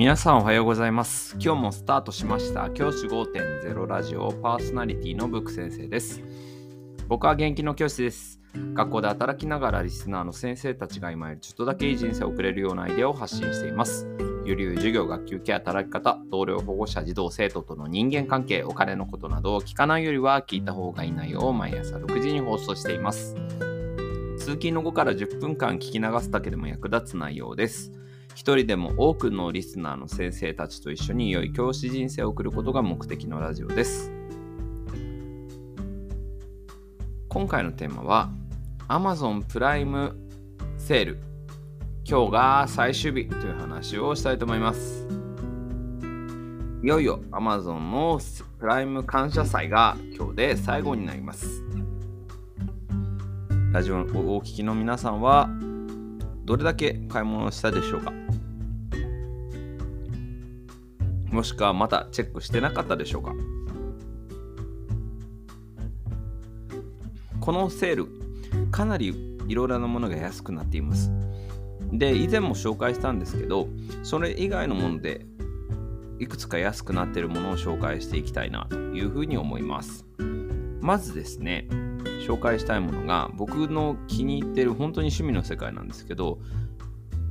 皆さんおはようございます。今日もスタートしました教師5.0ラジオパーソナリティのブック先生です。僕は元気の教師です。学校で働きながらリスナーの先生たちが今よりちょっとだけいい人生を送れるようなアイデアを発信しています。ゆるゆ授業、学級ケア、働き方、同僚、保護者、児童、生徒との人間関係、お金のことなどを聞かないよりは聞いた方がいい内容を毎朝6時に放送しています。通勤の後から10分間聞き流すだけでも役立つ内容です。一人でも多くのリスナーの先生たちと一緒に良い教師人生を送ることが目的のラジオです。今回のテーマは Amazon プライムセール今日が最終日という話をしたいと思います。いよいよ Amazon のプライム感謝祭が今日で最後になります。ラジオをお聞きの皆さんはどれだけ買い物したでしょうか？もしくはまたチェックしてなかったでしょうか？このセールかなりいろいろなものが安くなっています。で以前も紹介したんですけどそれ以外のものでいくつか安くなっているものを紹介していきたいなというふうに思います。まずですね紹介したいものが僕の気に入ってる本当に趣味の世界なんですけど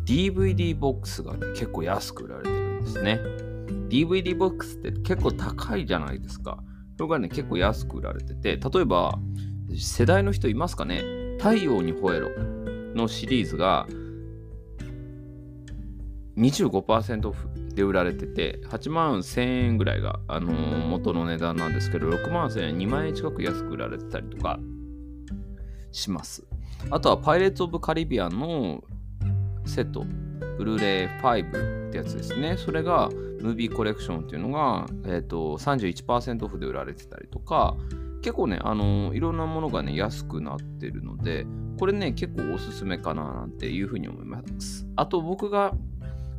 DVD ボックスが、ね、結構安く売られてるんですね。DVD ボックスって結構高いじゃないですか。それがね結構安く売られてて例えば世代の人いますかね。太陽に吠えろのシリーズが25%オフで売られてて8万1000円ぐらいが、あのー元の値段なんですけど6万1000円2万円近く安く売られてたりとかします。あとはパイレーツ・オブ・カリビアンのセット。ブルーレイ5ってやつですね。それがムービーコレクションっていうのが、えー、と31%オフで売られてたりとか結構ね、あのーいろんなものがね安くなってるのでこれね結構おすすめかななんていうふうに思いますあと僕が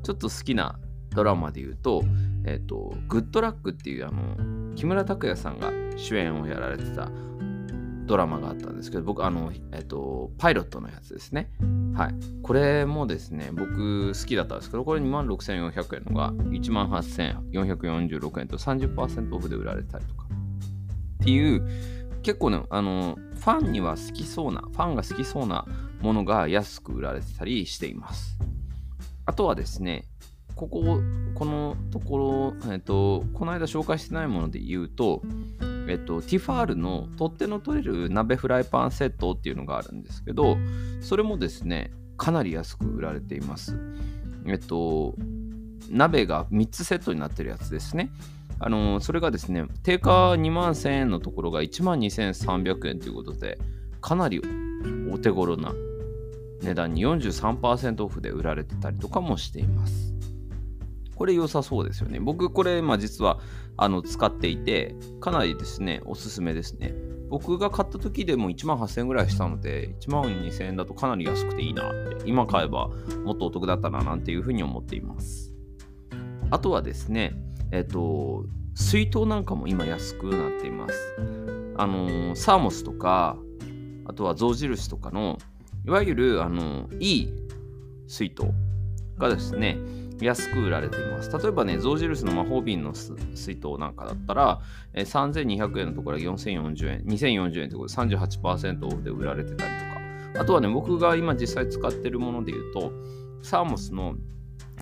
ちょっと好きなドラマで言うと、えっ、と、グッドラックっていうあの、木村拓哉さんが主演をやられてたドラマがあったんですけど、僕、あの、えっ、と、パイロットのやつですね。はい。これもですね、僕好きだったんですけど、これ2万6400円のが1万8446円と30%オフで売られたりとか。っていう、結構ね、あの、ファンには好きそうな、ファンが好きそうなものが安く売られてたりしています。あとはですね、ここ、このところ、えっと、この間紹介してないもので言うと、えっと、ティファールの取っ手の取れる鍋フライパンセットっていうのがあるんですけど、それもですね、かなり安く売られています。えっと、鍋が3つセットになってるやつですね。あの、それがですね、定価2万1000円のところが1万2300円ということで、かなりお手頃な値段に43%オフで売られてたりとかもしています。これ良さそうですよね。僕これ、まあ、実はあの使っていて、かなりですね、おすすめですね。僕が買った時でも1万8000円ぐらいしたので、1万2000円だとかなり安くていいなって、今買えばもっとお得だったななんていうふうに思っています。あとはですね、えっと、水筒なんかも今安くなっています。あの、サーモスとか、あとは象印とかの、いわゆる、あの、いい水筒がですね、安く売られています。例えばね、象印の魔法瓶の水筒なんかだったら、えー3200円のところが4040円、2040円ということで38%オフで売られてたりとか。あとはね、僕が今実際使ってるもので言うと、サーモスの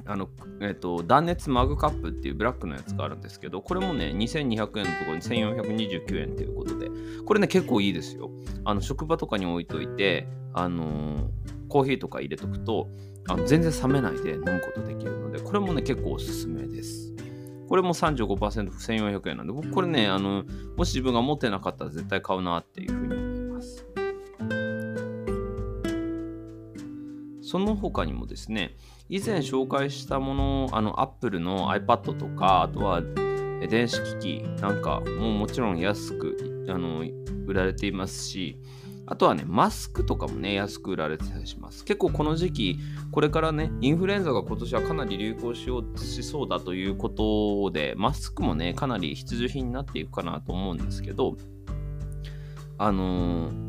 あの、えっ、と、断熱マグカップっていうブラックのやつがあるんですけど、これもね、2200円のところに1429円ということで、これね、結構いいですよ。あの、職場とかに置いといて、あのーコーヒーとか入れとくと、あの全然冷めないで飲むことできるので、これもね、結構おすすめです。これも 35%1400 円なんで、僕これね、あの、もし自分が持ってなかったら絶対買うなっていうふうにその他にもですね、以前紹介したもの、あの、Apple の iPad とか、あとはえ電子機器なんかももちろん安くあの売られていますし、あとはね、マスクとかもね、安く売られてたりします。結構この時期、これからね、インフルエンザが今年はかなり流行しようしそうだということで、マスクもね、かなり必需品になっていくかなと思うんですけど、あのー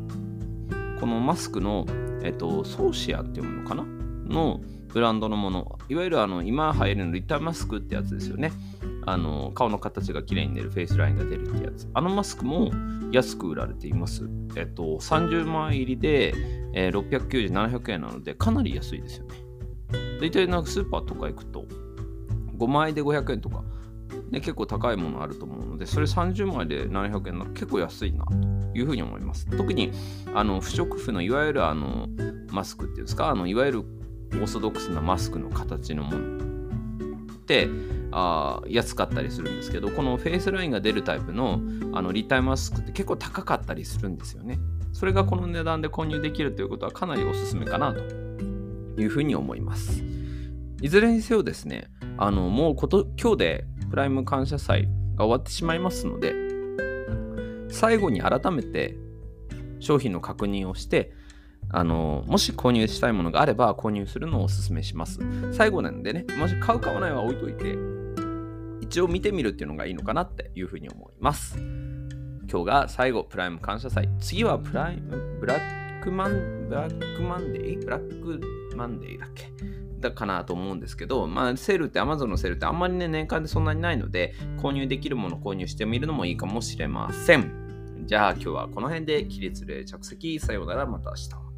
このマスクの、えっと、ソーシアっていうものかな？の、ブランドのもの、いわゆるあの今流行るのリッタマスクってやつですよね。あの顔の形が綺麗に出るフェイスラインが出るってやつ。あのマスクも安く売られています。えっと、30枚入りで、えー、690、700円なのでかなり安いですよね。大体なんかスーパーとか行くと5枚で500円とか、ね、結構高いものあると思うので、それ30枚で700円なら結構安いなというふうに思います。特にあの不織布のいわゆるあのマスクっていうんですか、あのいわゆるオーソドックスなマスクの形のものってあ安かったりするんですけど、このフェイスラインが出るタイプのあの立体マスクって結構高かったりするんですよね。それがこの値段で購入できるということはかなりおすすめかなというふうに思います。いずれにせよですね、あのもうこと今日でプライム感謝祭が終わってしまいますので、最後に改めて商品の確認をして、あのもし購入したいものがあれば購入するのをお勧めします。最後なんでね、もし買う買わないは置いといて、一応見てみるっていうのがいいのかなっていうふうに思います。今日が最後、プライム感謝祭。次はプライム、ブラックマン、ブラックマンデー？ブラックマンデーだっけ？だかなと思うんですけど、まあ、セールって Amazon のセールってあんまりね、年間でそんなにないので、購入できるもの購入してみるのもいいかもしれません。じゃあ今日はこの辺で起立で着席。さようなら、また明日。